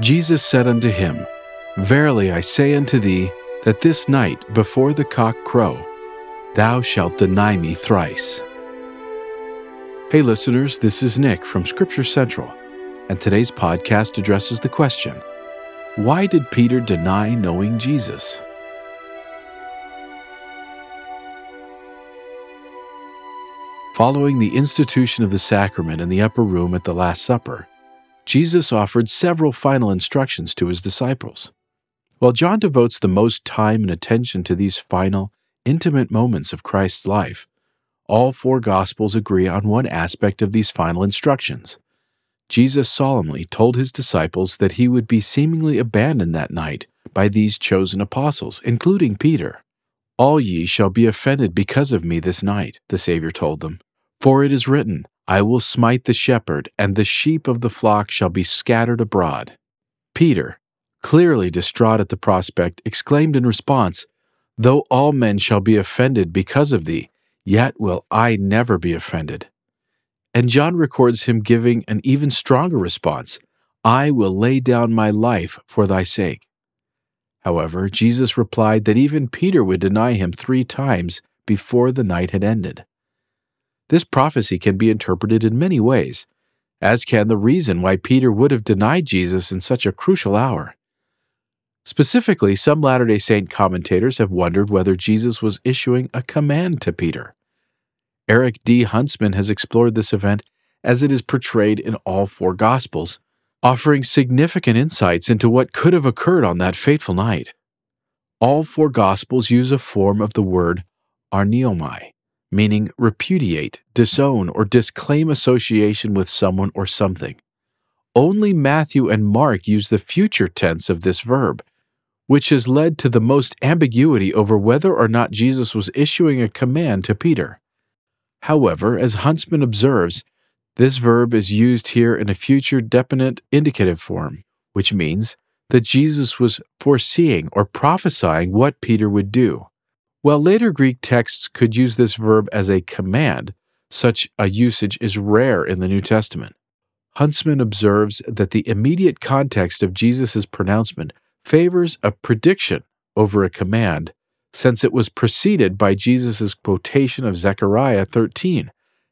Jesus said unto him, Verily I say unto thee, that this night before the cock crow, thou shalt deny me thrice. Hey, listeners, this is Nick from Scripture Central, and today's podcast addresses the question Why did Peter deny knowing Jesus? Following the institution of the sacrament in the upper room at the Last Supper, Jesus offered several final instructions to his disciples. While John devotes the most time and attention to these final, intimate moments of Christ's life, all four Gospels agree on one aspect of these final instructions. Jesus solemnly told his disciples that he would be seemingly abandoned that night by these chosen apostles, including Peter. All ye shall be offended because of me this night, the Savior told them. For it is written, I will smite the shepherd, and the sheep of the flock shall be scattered abroad. Peter, clearly distraught at the prospect, exclaimed in response, Though all men shall be offended because of thee, yet will I never be offended. And John records him giving an even stronger response I will lay down my life for thy sake. However, Jesus replied that even Peter would deny him three times before the night had ended. This prophecy can be interpreted in many ways, as can the reason why Peter would have denied Jesus in such a crucial hour. Specifically, some Latter day Saint commentators have wondered whether Jesus was issuing a command to Peter. Eric D. Huntsman has explored this event as it is portrayed in all four Gospels, offering significant insights into what could have occurred on that fateful night. All four Gospels use a form of the word arneomai, meaning repudiate, disown, or disclaim association with someone or something. Only Matthew and Mark use the future tense of this verb, which has led to the most ambiguity over whether or not Jesus was issuing a command to Peter. However, as Huntsman observes, this verb is used here in a future definite indicative form, which means that Jesus was foreseeing or prophesying what Peter would do. While later Greek texts could use this verb as a command, such a usage is rare in the New Testament. Huntsman observes that the immediate context of Jesus' pronouncement favors a prediction over a command, since it was preceded by Jesus' quotation of Zechariah 13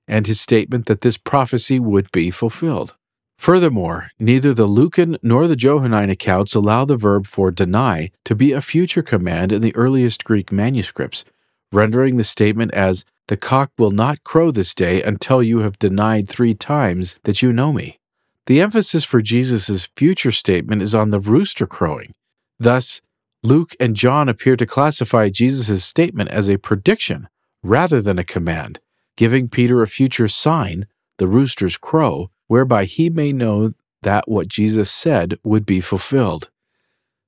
and his statement that this prophecy would be fulfilled. Furthermore, neither the Lucan nor the Johannine accounts allow the verb for deny to be a future command in the earliest Greek manuscripts, rendering the statement as, The cock will not crow this day until you have denied three times that you know me. The emphasis for Jesus' future statement is on the rooster crowing. Thus, Luke and John appear to classify Jesus' statement as a prediction rather than a command, giving Peter a future sign, the rooster's crow, whereby he may know that what Jesus said would be fulfilled.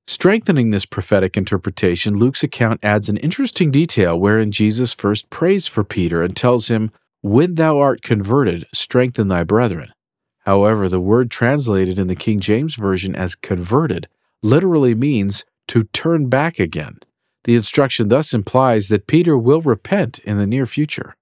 Strengthening this prophetic interpretation, Luke's account adds an interesting detail wherein Jesus first prays for Peter and tells him, When thou art converted, strengthen thy brethren. However, the word translated in the King James Version as converted literally means to turn back again. The instruction thus implies that Peter will repent in the near future.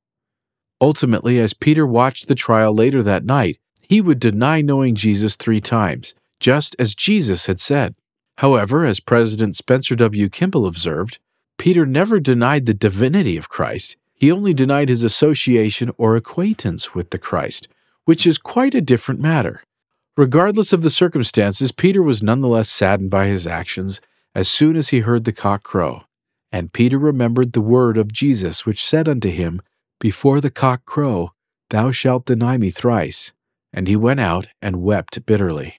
Ultimately, as Peter watched the trial later that night, he would deny knowing Jesus three times, just as Jesus had said. However, as President Spencer W. Kimball observed, Peter never denied the divinity of Christ. He only denied his association or acquaintance with the Christ, which is quite a different matter. Regardless of the circumstances, Peter was nonetheless saddened by his actions as soon as he heard the cock crow. And Peter remembered the word of Jesus, which said unto him, Before the cock crow, thou shalt deny me thrice and he went out and wept bitterly.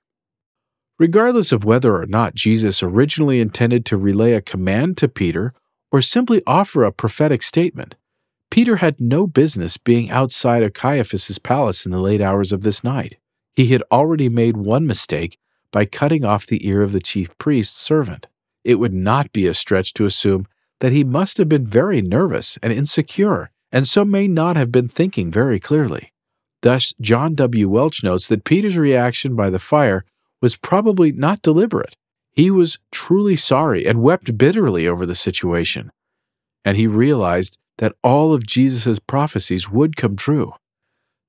Regardless of whether or not Jesus originally intended to relay a command to Peter or simply offer a prophetic statement, Peter had no business being outside of Caiaphas's palace in the late hours of this night. He had already made one mistake by cutting off the ear of the chief priest's servant. It would not be a stretch to assume that he must have been very nervous and insecure, and so may not have been thinking very clearly. Thus, John W. Welch notes that Peter's reaction by the fire was probably not deliberate. He was truly sorry and wept bitterly over the situation. And he realized that all of Jesus' prophecies would come true.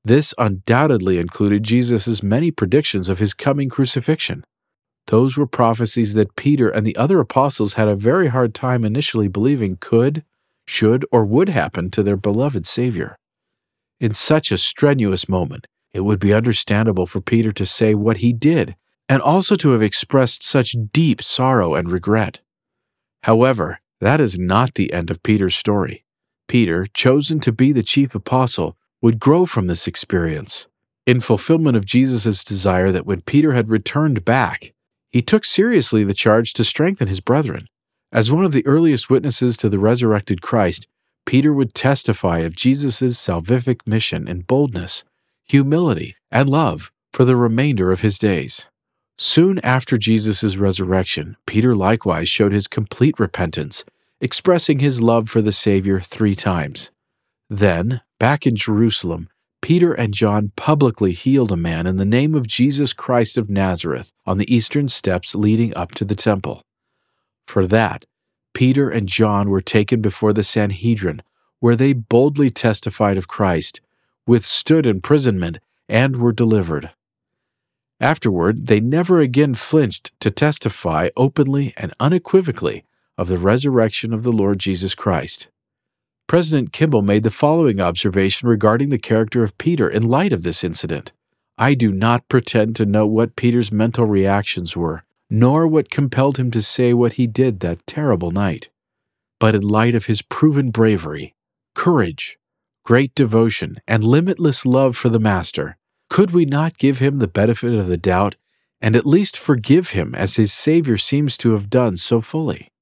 This undoubtedly included Jesus' many predictions of his coming crucifixion. Those were prophecies that Peter and the other apostles had a very hard time initially believing could, should, or would happen to their beloved Savior. In such a strenuous moment, it would be understandable for Peter to say what he did, and also to have expressed such deep sorrow and regret. However, that is not the end of Peter's story. Peter, chosen to be the chief apostle, would grow from this experience. In fulfillment of Jesus' desire that when Peter had returned back, he took seriously the charge to strengthen his brethren. As one of the earliest witnesses to the resurrected Christ, Peter would testify of Jesus' salvific mission in boldness, humility, and love for the remainder of his days. Soon after Jesus' resurrection, Peter likewise showed his complete repentance, expressing his love for the Savior three times. Then, back in Jerusalem, Peter and John publicly healed a man in the name of Jesus Christ of Nazareth on the eastern steps leading up to the temple. For that, Peter and John were taken before the Sanhedrin, where they boldly testified of Christ, withstood imprisonment, and were delivered. Afterward, they never again flinched to testify openly and unequivocally of the resurrection of the Lord Jesus Christ. President Kimball made the following observation regarding the character of Peter in light of this incident. I do not pretend to know what Peter's mental reactions were, nor what compelled him to say what he did that terrible night. But in light of his proven bravery, courage, great devotion, and limitless love for the Master, could we not give him the benefit of the doubt and at least forgive him as his Savior seems to have done so fully?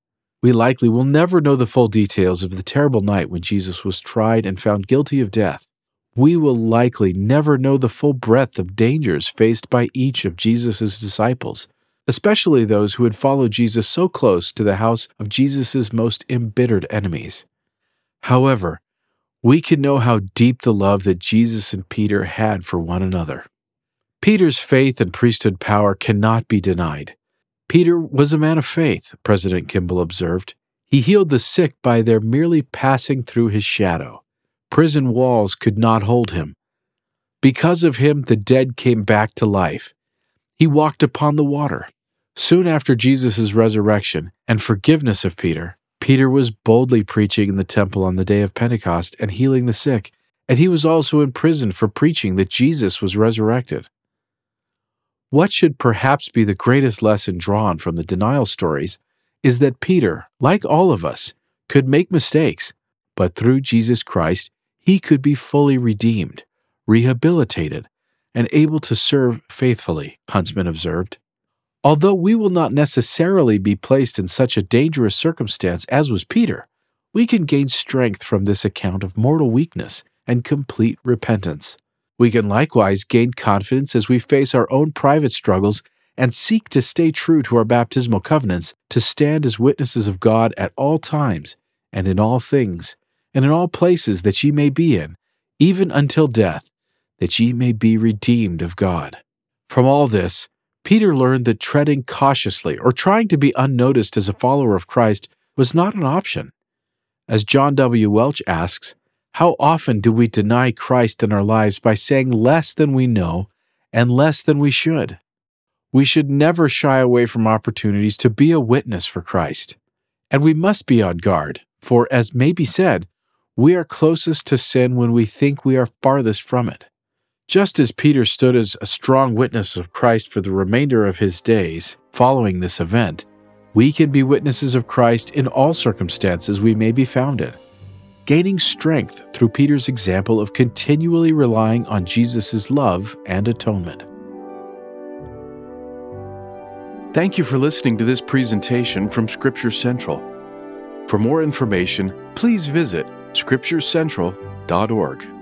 We likely will never know the full details of the terrible night when Jesus was tried and found guilty of death. We will likely never know the full breadth of dangers faced by each of Jesus' disciples especially those who had followed Jesus so close to the house of Jesus' most embittered enemies. However, we can know how deep the love that Jesus and Peter had for one another. Peter's faith and priesthood power cannot be denied. Peter was a man of faith, President Kimball observed. He healed the sick by their merely passing through his shadow. Prison walls could not hold him. Because of him, the dead came back to life. He walked upon the water. Soon after Jesus' resurrection and forgiveness of Peter, Peter was boldly preaching in the temple on the day of Pentecost and healing the sick, and he was also imprisoned for preaching that Jesus was resurrected. What should perhaps be the greatest lesson drawn from the denial stories is that Peter, like all of us, could make mistakes, but through Jesus Christ, he could be fully redeemed, rehabilitated, and able to serve faithfully, Huntsman observed. Although we will not necessarily be placed in such a dangerous circumstance as was Peter, we can gain strength from this account of mortal weakness and complete repentance. We can likewise gain confidence as we face our own private struggles and seek to stay true to our baptismal covenants to stand as witnesses of God at all times and in all things and in all places that ye may be in, even until death, that ye may be redeemed of God. From all this, Peter learned that treading cautiously or trying to be unnoticed as a follower of Christ was not an option. As John W. Welch asks, how often do we deny Christ in our lives by saying less than we know and less than we should? We should never shy away from opportunities to be a witness for Christ. And we must be on guard, for as may be said, we are closest to sin when we think we are farthest from it. Just as Peter stood as a strong witness of Christ for the remainder of his days following this event, we can be witnesses of Christ in all circumstances we may be found in, gaining strength through Peter's example of continually relying on Jesus' love and atonement. Thank you for listening to this presentation from Scripture Central. For more information, please visit scripturecentral.org.